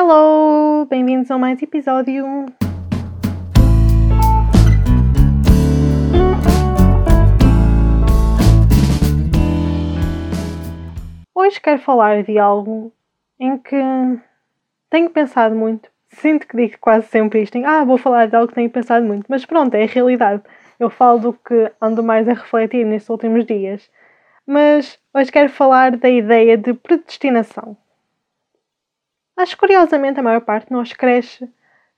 Hello! Bem-vindos a mais episódio. Hoje quero falar de algo em que tenho pensado muito. Sinto que digo quase sempre isto: ah, vou falar de algo que tenho pensado muito, mas pronto, é a realidade. Eu falo do que ando mais a refletir nestes últimos dias. Mas hoje quero falar da ideia de predestinação. Que curiosamente a maior parte de nós cresce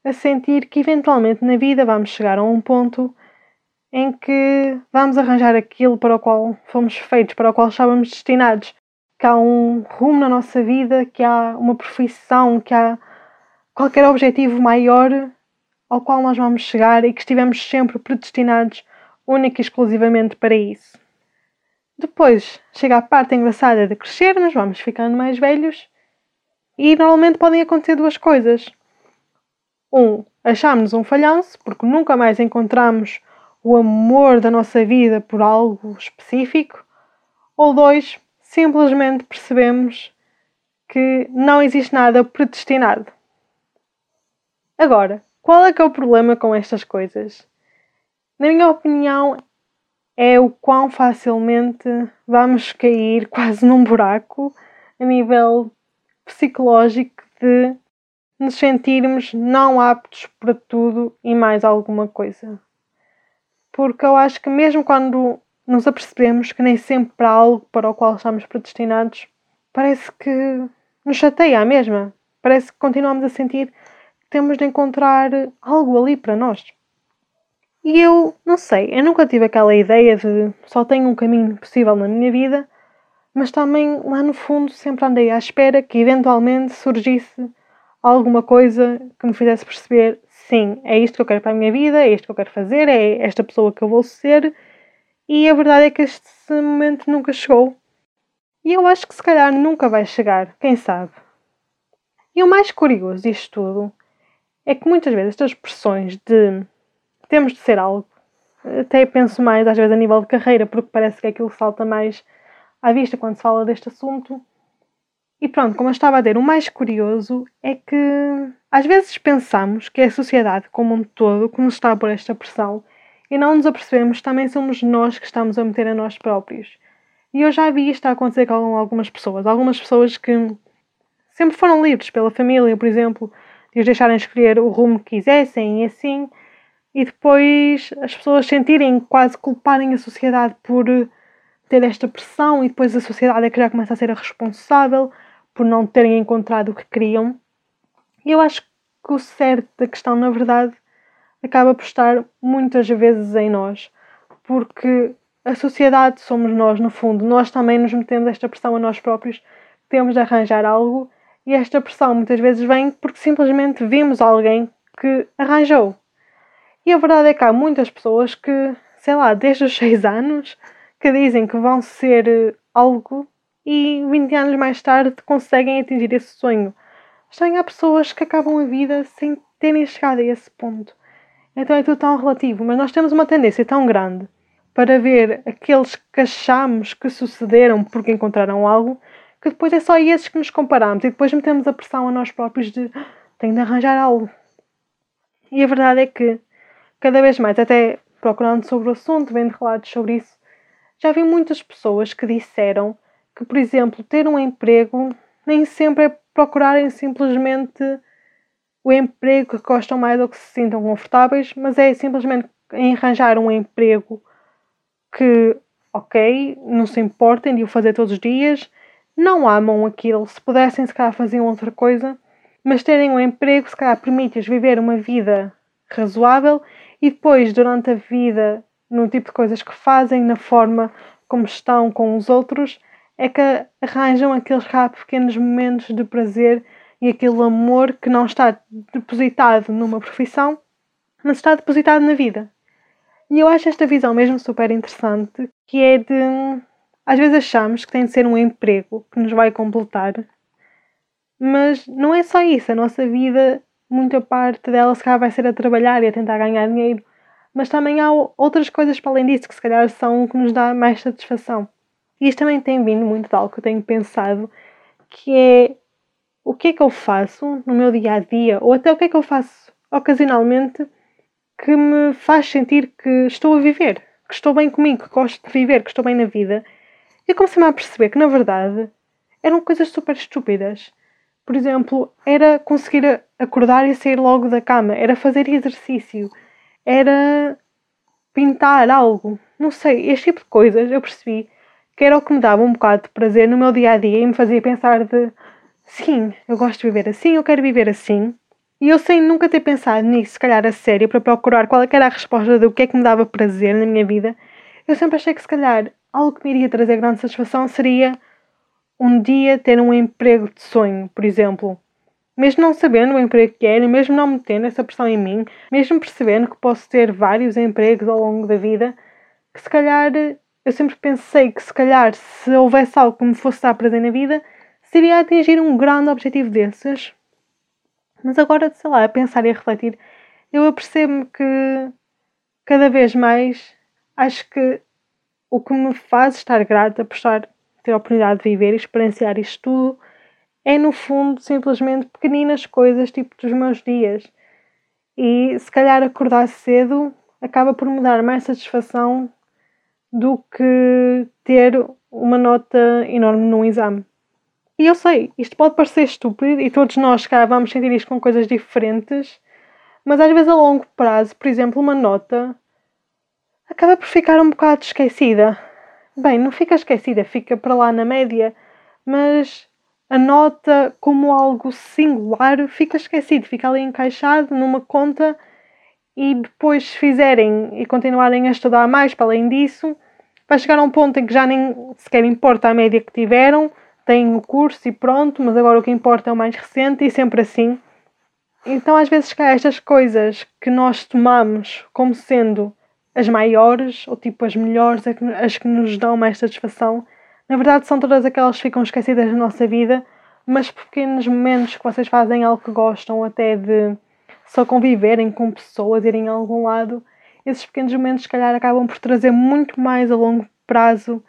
a sentir que eventualmente na vida vamos chegar a um ponto em que vamos arranjar aquilo para o qual fomos feitos, para o qual estávamos destinados. Que há um rumo na nossa vida, que há uma profissão, que há qualquer objetivo maior ao qual nós vamos chegar e que estivemos sempre predestinados única e exclusivamente para isso. Depois chega a parte engraçada de crescermos, vamos ficando mais velhos e normalmente podem acontecer duas coisas. Um, achamos um falhanço porque nunca mais encontramos o amor da nossa vida por algo específico. Ou dois, simplesmente percebemos que não existe nada predestinado. Agora, qual é que é o problema com estas coisas? Na minha opinião, é o quão facilmente vamos cair quase num buraco a nível psicológico de nos sentirmos não aptos para tudo e mais alguma coisa. Porque eu acho que mesmo quando nos apercebemos que nem sempre há algo para o qual estamos predestinados, parece que nos chateia a mesma. Parece que continuamos a sentir que temos de encontrar algo ali para nós. E eu não sei, eu nunca tive aquela ideia de só tenho um caminho possível na minha vida mas também lá no fundo sempre andei à espera que eventualmente surgisse alguma coisa que me fizesse perceber: sim, é isto que eu quero para a minha vida, é isto que eu quero fazer, é esta pessoa que eu vou ser. E a verdade é que este momento nunca chegou. E eu acho que se calhar nunca vai chegar, quem sabe. E o mais curioso disto tudo é que muitas vezes estas pressões de temos de ser algo, até penso mais às vezes a nível de carreira, porque parece que é aquilo salta mais à vista quando se fala deste assunto. E pronto, como eu estava a dizer, o mais curioso é que às vezes pensamos que é a sociedade como um todo que nos está a pôr esta pressão e não nos apercebemos que também somos nós que estamos a meter a nós próprios. E eu já vi isto a acontecer com algumas pessoas. Algumas pessoas que sempre foram livres pela família, por exemplo, de os deixarem escolher o rumo que quisessem e assim, e depois as pessoas sentirem, quase culparem a sociedade por ter esta pressão e depois a sociedade é que já começa a ser a responsável por não terem encontrado o que queriam. E eu acho que o certo da questão, na verdade, acaba por estar muitas vezes em nós, porque a sociedade somos nós, no fundo. Nós também nos metemos esta pressão a nós próprios, temos de arranjar algo, e esta pressão muitas vezes vem porque simplesmente vimos alguém que arranjou. E a verdade é que há muitas pessoas que, sei lá, desde os 6 anos que dizem que vão ser eh, algo e 20 anos mais tarde conseguem atingir esse sonho. Estranho há pessoas que acabam a vida sem terem chegado a esse ponto. Então é tudo tão relativo, mas nós temos uma tendência tão grande para ver aqueles que achamos que sucederam porque encontraram algo, que depois é só esses que nos comparamos e depois metemos a pressão a nós próprios de ah, tenho de arranjar algo. E a verdade é que, cada vez mais, até procurando sobre o assunto, vendo relatos sobre isso, já vi muitas pessoas que disseram que, por exemplo, ter um emprego nem sempre é procurarem simplesmente o emprego que gostam mais ou que se sintam confortáveis, mas é simplesmente arranjar um emprego que, ok, não se importem de o fazer todos os dias, não amam aquilo, se pudessem, se calhar faziam outra coisa, mas terem um emprego, se calhar, permite-lhes viver uma vida razoável e depois, durante a vida, no tipo de coisas que fazem, na forma como estão com os outros, é que arranjam aqueles pequenos momentos de prazer e aquele amor que não está depositado numa profissão, mas está depositado na vida. E eu acho esta visão mesmo super interessante, que é de às vezes achamos que tem de ser um emprego que nos vai completar, mas não é só isso. A nossa vida, muita parte dela se calhar vai ser a trabalhar e a tentar ganhar dinheiro mas também há outras coisas para além disso que se calhar são o que nos dá mais satisfação. E isto também tem vindo muito de algo que eu tenho pensado, que é o que é que eu faço no meu dia a dia, ou até o que é que eu faço ocasionalmente que me faz sentir que estou a viver, que estou bem comigo, que gosto de viver, que estou bem na vida. Eu comecei-me a perceber que, na verdade, eram coisas super estúpidas. Por exemplo, era conseguir acordar e sair logo da cama, era fazer exercício, era pintar algo. Não sei, este tipo de coisas eu percebi que era o que me dava um bocado de prazer no meu dia a dia e me fazia pensar de sim, eu gosto de viver assim, eu quero viver assim. E eu sem nunca ter pensado nisso, se calhar a sério, para procurar qual é era a resposta do que é que me dava prazer na minha vida, eu sempre achei que se calhar algo que me iria trazer grande satisfação seria um dia ter um emprego de sonho, por exemplo. Mesmo não sabendo o emprego que quero, mesmo não metendo essa pressão em mim, mesmo percebendo que posso ter vários empregos ao longo da vida, que se calhar eu sempre pensei que se calhar se houvesse algo que me fosse dar prazer na vida, seria atingir um grande objetivo desses, mas agora, sei lá, a pensar e a refletir, eu apercebo-me que cada vez mais acho que o que me faz estar grata por estar, ter a oportunidade de viver e experienciar isto tudo é no fundo simplesmente pequeninas coisas tipo dos meus dias. E se calhar acordar cedo acaba por me dar mais satisfação do que ter uma nota enorme num exame. E eu sei, isto pode parecer estúpido e todos nós cá vamos sentir isto com coisas diferentes, mas às vezes a longo prazo, por exemplo, uma nota acaba por ficar um bocado esquecida. Bem, não fica esquecida, fica para lá na média, mas a nota como algo singular fica esquecido, fica ali encaixado numa conta e depois se fizerem e continuarem a estudar mais para além disso, vai chegar a um ponto em que já nem sequer importa a média que tiveram, têm o curso e pronto, mas agora o que importa é o mais recente e sempre assim. Então, às vezes, cá estas coisas que nós tomamos como sendo as maiores ou tipo as melhores, as que nos dão mais satisfação, na verdade são todas aquelas que ficam esquecidas na nossa vida, mas pequenos momentos que vocês fazem algo que gostam, até de só conviverem com pessoas, irem a algum lado, esses pequenos momentos, se calhar, acabam por trazer muito mais a longo prazo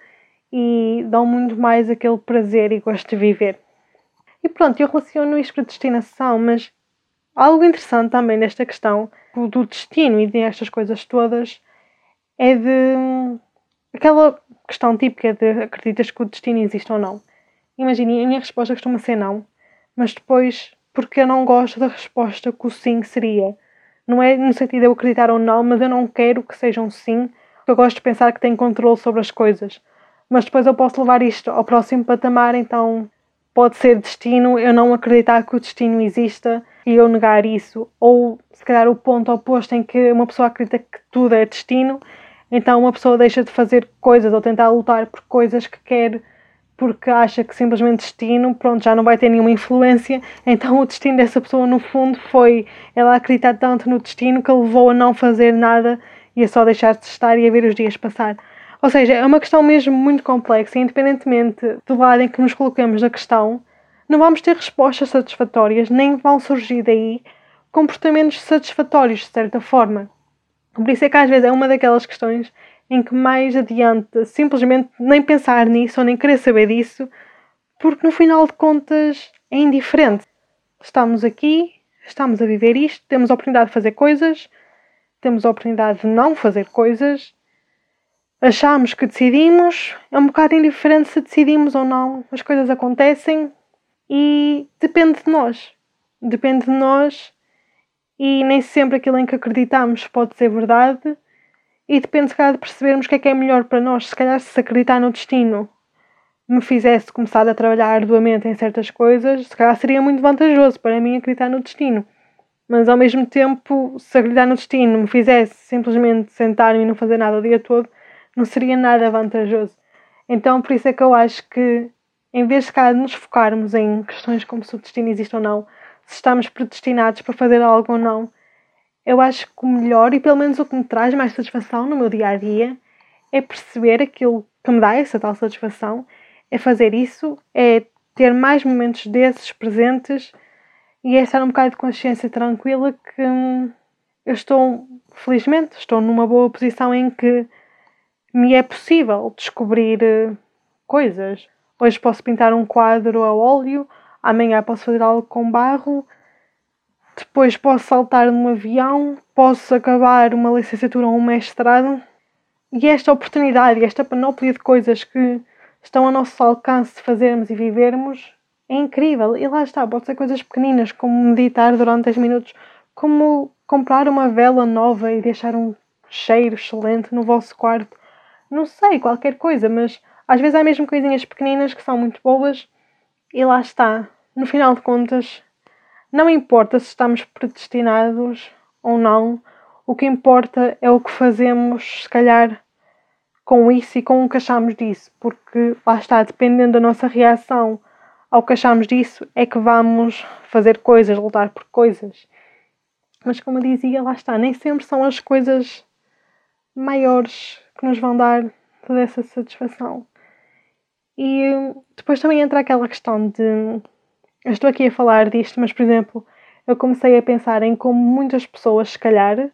e dão muito mais aquele prazer e gosto de viver. E pronto, eu relaciono isto com a destinação, mas algo interessante também nesta questão do destino e destas coisas todas é de aquela questão típica de acreditas que o destino existe ou não. Imaginem, a minha resposta costuma ser não, mas depois, porque eu não gosto da resposta que o sim seria. Não é no sentido de eu acreditar ou não, mas eu não quero que seja um sim, porque eu gosto de pensar que tenho controle sobre as coisas mas depois eu posso levar isto ao próximo patamar, então pode ser destino eu não acreditar que o destino exista e eu negar isso, ou se calhar o ponto oposto em que uma pessoa acredita que tudo é destino, então uma pessoa deixa de fazer coisas ou tentar lutar por coisas que quer porque acha que simplesmente destino, pronto, já não vai ter nenhuma influência, então o destino dessa pessoa no fundo foi ela acreditar tanto no destino que levou a não fazer nada e a só deixar de estar e a ver os dias passar. Ou seja, é uma questão mesmo muito complexa e, independentemente do lado em que nos colocamos da questão, não vamos ter respostas satisfatórias, nem vão surgir daí comportamentos satisfatórios, de certa forma. Por isso é que às vezes é uma daquelas questões em que mais adianta simplesmente nem pensar nisso ou nem querer saber disso, porque no final de contas é indiferente. Estamos aqui, estamos a viver isto, temos a oportunidade de fazer coisas, temos a oportunidade de não fazer coisas achamos que decidimos, é um bocado indiferente se decidimos ou não. As coisas acontecem e depende de nós. Depende de nós e nem sempre aquilo em que acreditamos pode ser verdade. E depende, se calhar, de percebermos o que é que é melhor para nós. Se calhar, se acreditar no destino me fizesse começar a trabalhar arduamente em certas coisas, se calhar seria muito vantajoso para mim acreditar no destino. Mas ao mesmo tempo, se acreditar no destino me fizesse simplesmente sentar-me e não fazer nada o dia todo, não seria nada vantajoso. Então, por isso é que eu acho que, em vez de cá nos focarmos em questões como se o destino existe ou não, se estamos predestinados para fazer algo ou não, eu acho que o melhor, e pelo menos o que me traz mais satisfação no meu dia a dia, é perceber aquilo que me dá essa tal satisfação, é fazer isso, é ter mais momentos desses presentes e é estar um bocado de consciência tranquila que hum, eu estou, felizmente, estou numa boa posição em que me é possível descobrir uh, coisas. Hoje posso pintar um quadro a óleo, amanhã posso fazer algo com barro, depois posso saltar num avião, posso acabar uma licenciatura ou um mestrado. E esta oportunidade, esta panóplia de coisas que estão ao nosso alcance de fazermos e vivermos é incrível. E lá está, pode ser coisas pequeninas, como meditar durante 10 minutos, como comprar uma vela nova e deixar um cheiro excelente no vosso quarto. Não sei, qualquer coisa, mas às vezes há mesmo coisinhas pequeninas que são muito boas e lá está. No final de contas, não importa se estamos predestinados ou não, o que importa é o que fazemos, se calhar, com isso e com o que achamos disso, porque lá está, dependendo da nossa reação ao que achamos disso, é que vamos fazer coisas, lutar por coisas. Mas como eu dizia, lá está, nem sempre são as coisas maiores que nos vão dar toda essa satisfação. E depois também entra aquela questão de eu estou aqui a falar disto, mas, por exemplo, eu comecei a pensar em como muitas pessoas, se calhar,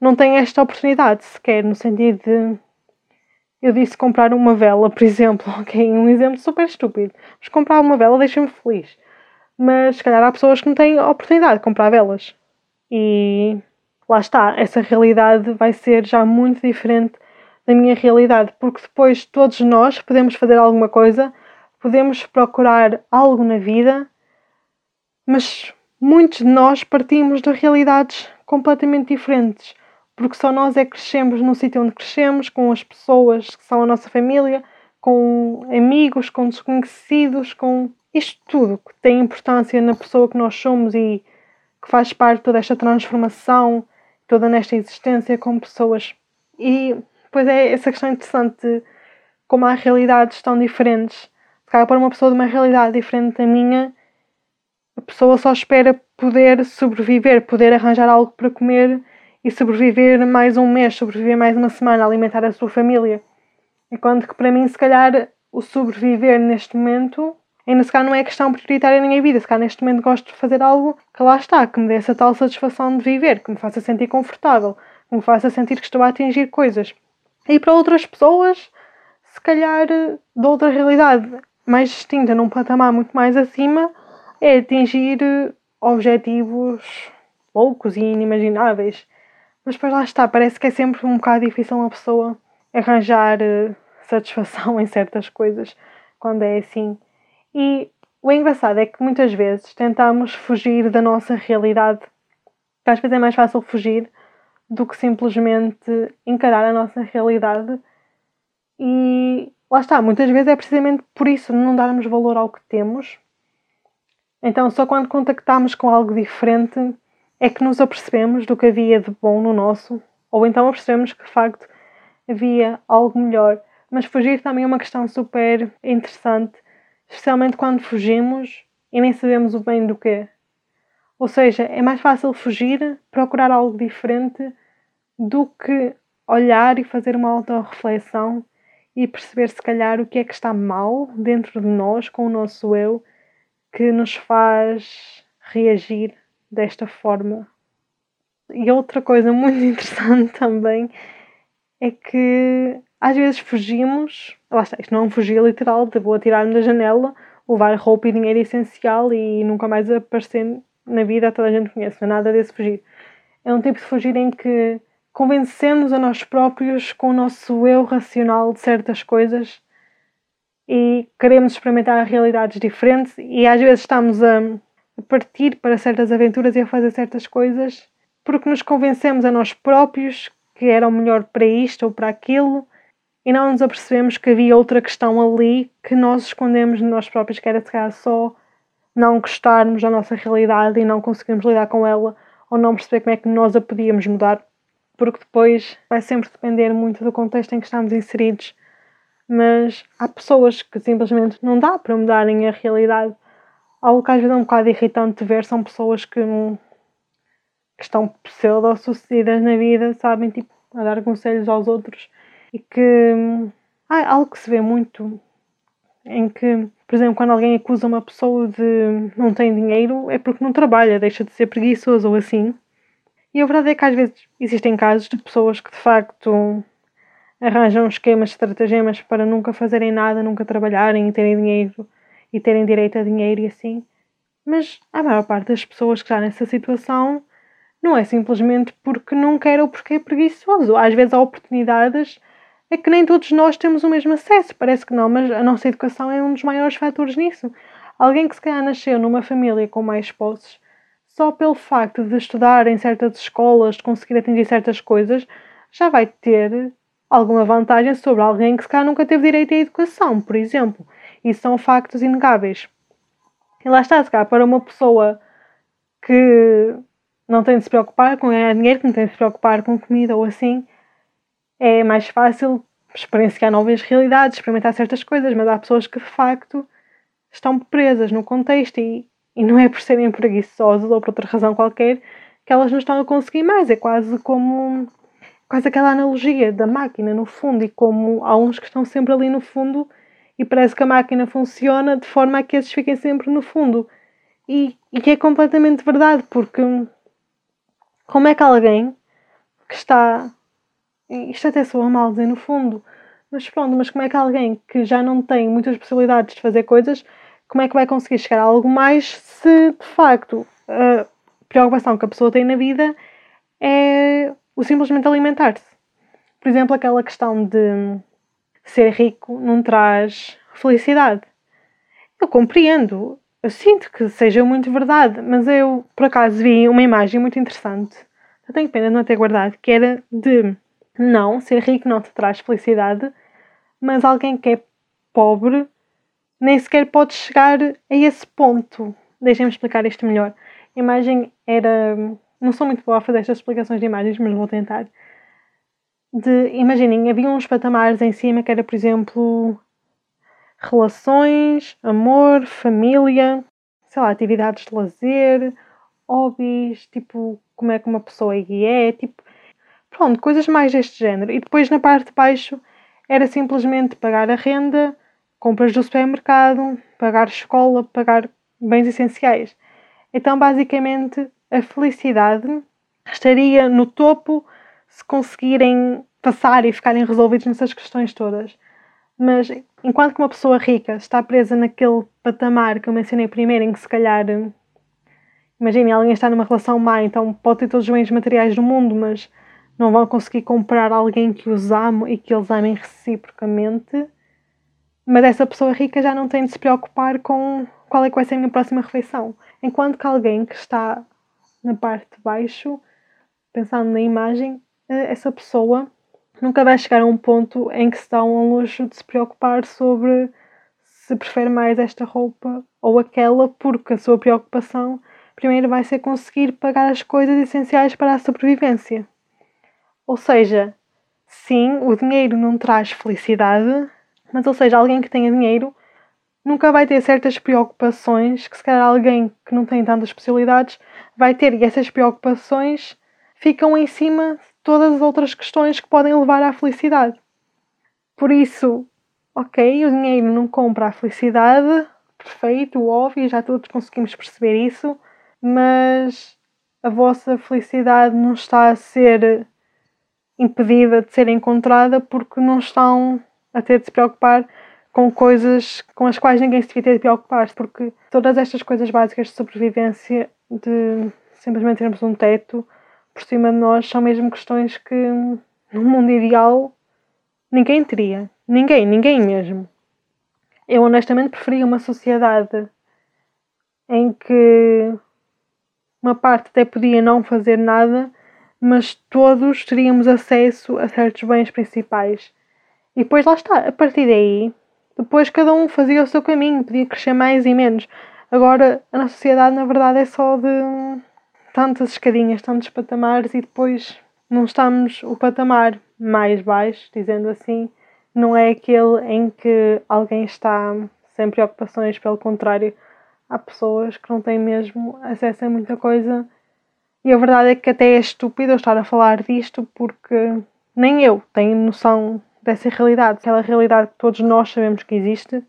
não têm esta oportunidade sequer, no sentido de. Eu disse comprar uma vela, por exemplo, ok? Um exemplo super estúpido. Mas comprar uma vela deixa-me feliz. Mas se calhar há pessoas que não têm a oportunidade de comprar velas. E lá está, essa realidade vai ser já muito diferente da minha realidade, porque depois todos nós podemos fazer alguma coisa, podemos procurar algo na vida mas muitos de nós partimos de realidades completamente diferentes, porque só nós é que crescemos no sítio onde crescemos, com as pessoas que são a nossa família, com amigos, com desconhecidos, com isto tudo que tem importância na pessoa que nós somos e que faz parte toda esta transformação, toda nesta existência com pessoas. E depois é essa questão interessante de como há realidades tão diferentes. Se calhar para uma pessoa de uma realidade diferente da minha, a pessoa só espera poder sobreviver, poder arranjar algo para comer e sobreviver mais um mês, sobreviver mais uma semana, alimentar a sua família. Enquanto que para mim, se calhar, o sobreviver neste momento ainda se calhar não é questão prioritária na minha vida. Se calhar neste momento gosto de fazer algo que lá está, que me dê essa tal satisfação de viver, que me faça sentir confortável, que me faça sentir que estou a atingir coisas. E para outras pessoas, se calhar de outra realidade mais distinta, num patamar muito mais acima, é atingir objetivos loucos e inimagináveis. Mas depois lá está, parece que é sempre um bocado difícil uma pessoa arranjar eh, satisfação em certas coisas quando é assim. E o engraçado é que muitas vezes tentamos fugir da nossa realidade. Às vezes é mais fácil fugir do que simplesmente encarar a nossa realidade. E lá está, muitas vezes é precisamente por isso não darmos valor ao que temos então, só quando contactamos com algo diferente é que nos apercebemos do que havia de bom no nosso, ou então apercebemos que de facto havia algo melhor. Mas fugir também é uma questão super interessante, especialmente quando fugimos e nem sabemos o bem do que. Ou seja, é mais fácil fugir, procurar algo diferente, do que olhar e fazer uma auto-reflexão e perceber se calhar o que é que está mal dentro de nós, com o nosso eu, que nos faz reagir desta forma. E outra coisa muito interessante também é que às vezes fugimos, lá está, isto não é um fugir literal, de vou atirar-me da janela, levar roupa e dinheiro essencial e nunca mais aparecer na vida, toda a gente conhece, não é nada desse fugir. É um tipo de fugir em que convencemos a nós próprios com o nosso eu racional de certas coisas e queremos experimentar realidades diferentes. E às vezes estamos a, partir para certas aventuras e a fazer certas coisas porque nos convencemos a nós próprios que era o melhor para isto ou para aquilo e não nos apercebemos que havia outra questão ali que nós escondemos de nós próprios, que era se calhar só não gostarmos da nossa realidade e não conseguirmos lidar com ela ou não perceber como é que nós a podíamos mudar, porque depois vai sempre depender muito do contexto em que estamos inseridos mas há pessoas que simplesmente não dá para mudarem a realidade. Algo que às vezes é um bocado irritante de ver são pessoas que, que estão pseudo-sucedidas na vida, sabem, tipo, a dar conselhos aos outros e que há algo que se vê muito em que, por exemplo, quando alguém acusa uma pessoa de não tem dinheiro é porque não trabalha, deixa de ser preguiçoso ou assim. E a verdade é que às vezes existem casos de pessoas que de facto arranjam esquemas, estratagemas para nunca fazerem nada, nunca trabalharem e terem dinheiro e terem direito a dinheiro e assim. Mas a maior parte das pessoas que está nessa situação não é simplesmente porque não quer ou porque é preguiçoso. Às vezes há oportunidades é que nem todos nós temos o mesmo acesso. Parece que não, mas a nossa educação é um dos maiores fatores nisso. Alguém que se calhar nasceu numa família com mais posses, só pelo facto de estudar em certas escolas, de conseguir atingir certas coisas, já vai ter alguma vantagem sobre alguém que se calhar nunca teve direito à educação, por exemplo. Isso são factos inegáveis. E lá está, se calhar, para uma pessoa que não tem de se preocupar com ganhar dinheiro, que não tem de se preocupar com comida ou assim, é mais fácil experienciar novas realidades, experimentar certas coisas, mas há pessoas que de facto estão presas no contexto e, e não é por serem preguiçosas ou por outra razão qualquer que elas não estão a conseguir mais. É quase como quase aquela analogia da máquina no fundo e como há uns que estão sempre ali no fundo e parece que a máquina funciona de forma a que esses fiquem sempre no fundo. E, e que é completamente verdade, porque como é que alguém que está. Isto até soa mal dizer no fundo, mas pronto, mas como é que alguém que já não tem muitas possibilidades de fazer coisas, como é que vai conseguir chegar a algo mais se de facto a preocupação que a pessoa tem na vida é o simplesmente alimentar-se? Por exemplo, aquela questão de ser rico não traz felicidade. Eu compreendo, eu sinto que seja muito verdade, mas eu por acaso vi uma imagem muito interessante, eu tenho pena de não ter guardado, que era de não, ser rico não te traz felicidade, mas alguém que é pobre nem sequer pode chegar a esse ponto. Deixem-me explicar isto melhor. A imagem era. Não sou muito boa a fazer estas explicações de imagens, mas vou tentar. De, imaginem, havia uns patamares em cima que era, por exemplo, relações, amor, família, sei lá, atividades de lazer, hobbies, tipo, como é que uma pessoa é, tipo, pronto, coisas mais deste género. E depois na parte de baixo era simplesmente pagar a renda, compras do supermercado, pagar escola, pagar bens essenciais. Então, basicamente, a felicidade estaria no topo se conseguirem passar e ficarem resolvidos nessas questões todas. Mas enquanto que uma pessoa rica está presa naquele patamar que eu mencionei primeiro, em que se calhar, imagine, alguém está numa relação má, então pode ter todos os bens materiais do mundo, mas não vão conseguir comprar alguém que os ame e que eles amem reciprocamente. Mas essa pessoa rica já não tem de se preocupar com qual é que vai ser a minha próxima refeição. Enquanto que alguém que está na parte de baixo, pensando na imagem, eh, essa pessoa nunca vai chegar a um ponto em que se dá um luxo de se preocupar sobre se prefere mais esta roupa ou aquela, porque a sua preocupação primeiro vai ser conseguir pagar as coisas essenciais para a sobrevivência. Ou seja, sim, o dinheiro não traz felicidade, mas ou seja, alguém que tenha dinheiro nunca vai ter certas preocupações que se calhar alguém que não tem tantas possibilidades vai ter e essas preocupações ficam em cima todas as outras questões que podem levar à felicidade. Por isso, ok, o dinheiro não compra a felicidade, perfeito, óbvio, já todos conseguimos perceber isso, mas a vossa felicidade não está a ser impedida de ser encontrada porque não estão a ter de se preocupar com coisas com as quais ninguém se devia ter de preocupar, porque todas estas coisas básicas de sobrevivência, de simplesmente termos um teto, por cima de nós são mesmo questões que no mundo ideal ninguém teria. Ninguém, ninguém mesmo. Eu honestamente preferia uma sociedade em que uma parte até podia não fazer nada, mas todos teríamos acesso a certos bens principais. E depois lá está, a partir daí, depois cada um fazia o seu caminho, podia crescer mais e menos. Agora, a nossa sociedade, na verdade, é só de tantas escadinhas, tantos patamares e depois não estamos o patamar mais baixo, dizendo assim, não é aquele em que alguém está sem preocupações, pelo contrário, há pessoas que não têm mesmo acesso a muita coisa. E a verdade é que até é estúpido eu estar a falar disto porque nem eu tenho noção dessa realidade, aquela realidade que todos nós sabemos que existe,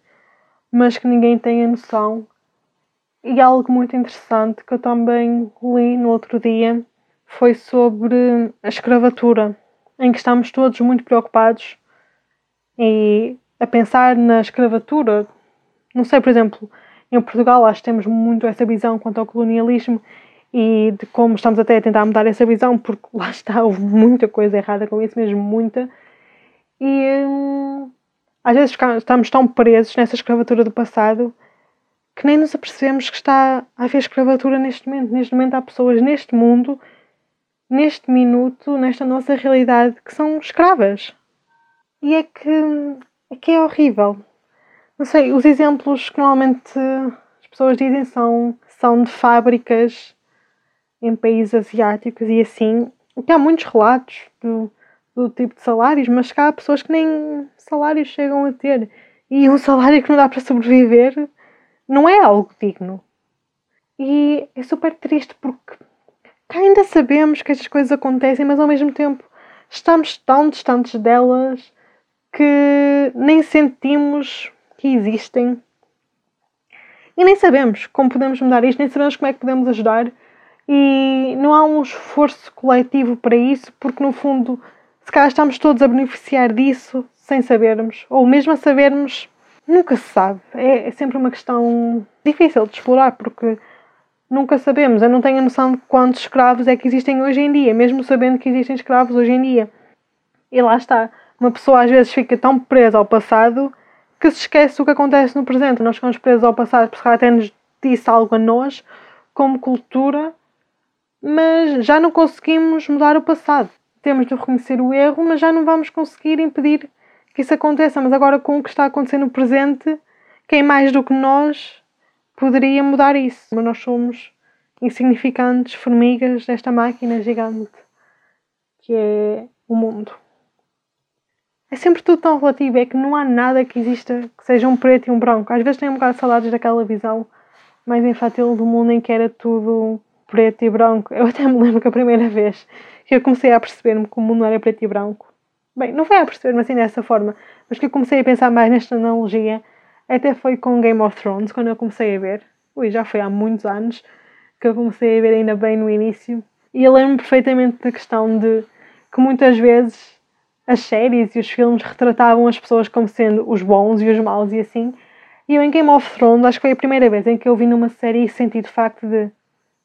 mas que ninguém tem a noção e algo muito interessante que eu também li no outro dia foi sobre a escravatura, em que estamos todos muito preocupados e a pensar na escravatura. Não sei, por exemplo, em Portugal acho que temos muito essa visão quanto ao colonialismo e de como estamos até a tentar mudar essa visão, porque lá está, houve muita coisa errada com isso, mesmo muita. E hum, às vezes estamos tão presos nessa escravatura do passado que nem nos apercebemos que está a haver escravatura neste momento. Neste momento há pessoas neste mundo, neste minuto, nesta nossa realidade, que são escravas. E é que é, que é horrível. Não sei, os exemplos que normalmente as pessoas dizem são, são de fábricas em países asiáticos e assim. Que há muitos relatos do tipo de salários, mas que há pessoas que nem salários chegam a ter. E um salário que não dá para sobreviver não é algo digno. E é super triste porque cá ainda sabemos que estas coisas acontecem, mas ao mesmo tempo estamos tão distantes delas que nem sentimos que existem e nem sabemos como podemos mudar isto, nem sabemos como é que podemos ajudar e não há um esforço coletivo para isso, porque no fundo, calhar estamos todos a beneficiar disso sem sabermos, ou mesmo a sabermos, Nunca se sabe. É, é sempre uma questão difícil de explorar porque nunca sabemos. Eu não tenho a noção de quantos escravos é que existem hoje em dia, mesmo sabendo que existem escravos hoje em dia. E lá está. Uma pessoa às vezes fica tão presa ao passado que se esquece do que acontece no presente. Nós ficamos presos ao passado porque até nos disse algo a nós, como cultura, mas já não conseguimos mudar o passado. Temos de reconhecer o erro, mas já não vamos conseguir impedir que isso aconteça, mas agora com o que está acontecendo no presente, quem mais do que nós poderia mudar isso? Mas nós somos insignificantes formigas desta máquina gigante que é o mundo. É sempre tudo tão relativo, é que não há nada que exista que seja um preto e um branco. Às vezes tenho um bocado de saudades daquela visão mais infantil do mundo em que era tudo preto e branco. Eu até me lembro que a primeira vez que eu comecei a perceber-me que o mundo era preto e branco Bem, não foi a perceber-me assim dessa forma, mas que eu comecei a pensar mais nesta analogia até foi com Game of Thrones, quando eu comecei a ver. Ui, já foi há muitos anos que eu comecei a ver ainda bem no início. E eu lembro perfeitamente da questão de que muitas vezes as séries e os filmes retratavam as pessoas como sendo os bons e os maus e assim. E eu em Game of Thrones acho que foi a primeira vez em que eu vi numa série e senti de facto de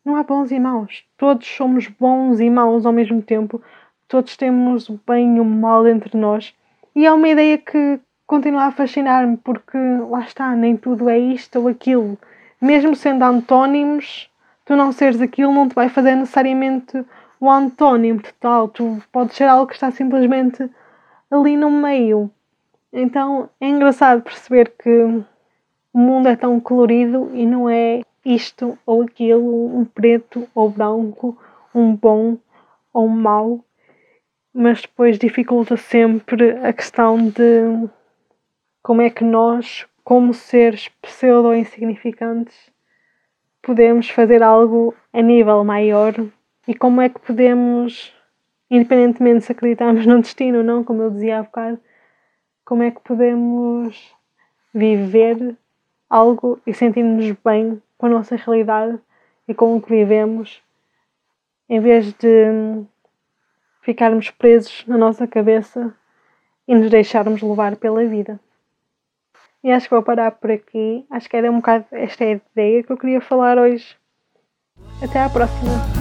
não há bons e maus. Todos somos bons e maus ao mesmo tempo, todos temos o bem e o mal entre nós. E é uma ideia que continua a fascinar-me, porque lá está, nem tudo é isto ou aquilo. Mesmo sendo antónimos, tu não seres aquilo não te vai fazer necessariamente o antónimo total. Tu podes ser algo que está simplesmente ali no meio. Então é engraçado perceber que o mundo é tão colorido e não é isto ou aquilo, um preto ou branco, um bom ou um mau mas depois dificulta sempre a questão de como é que nós, como seres pseudo-insignificantes, podemos fazer algo a nível maior e como é que podemos, independentemente se acreditamos no destino ou não, como eu dizia há bocado, como é que podemos viver algo e sentir-nos bem com a nossa realidade e com o que vivemos, em vez de ficarmos presos na nossa cabeça e nos deixarmos levar pela vida. E acho que vou parar por aqui. Acho que era um bocado esta ideia que eu queria falar hoje. Até à próxima!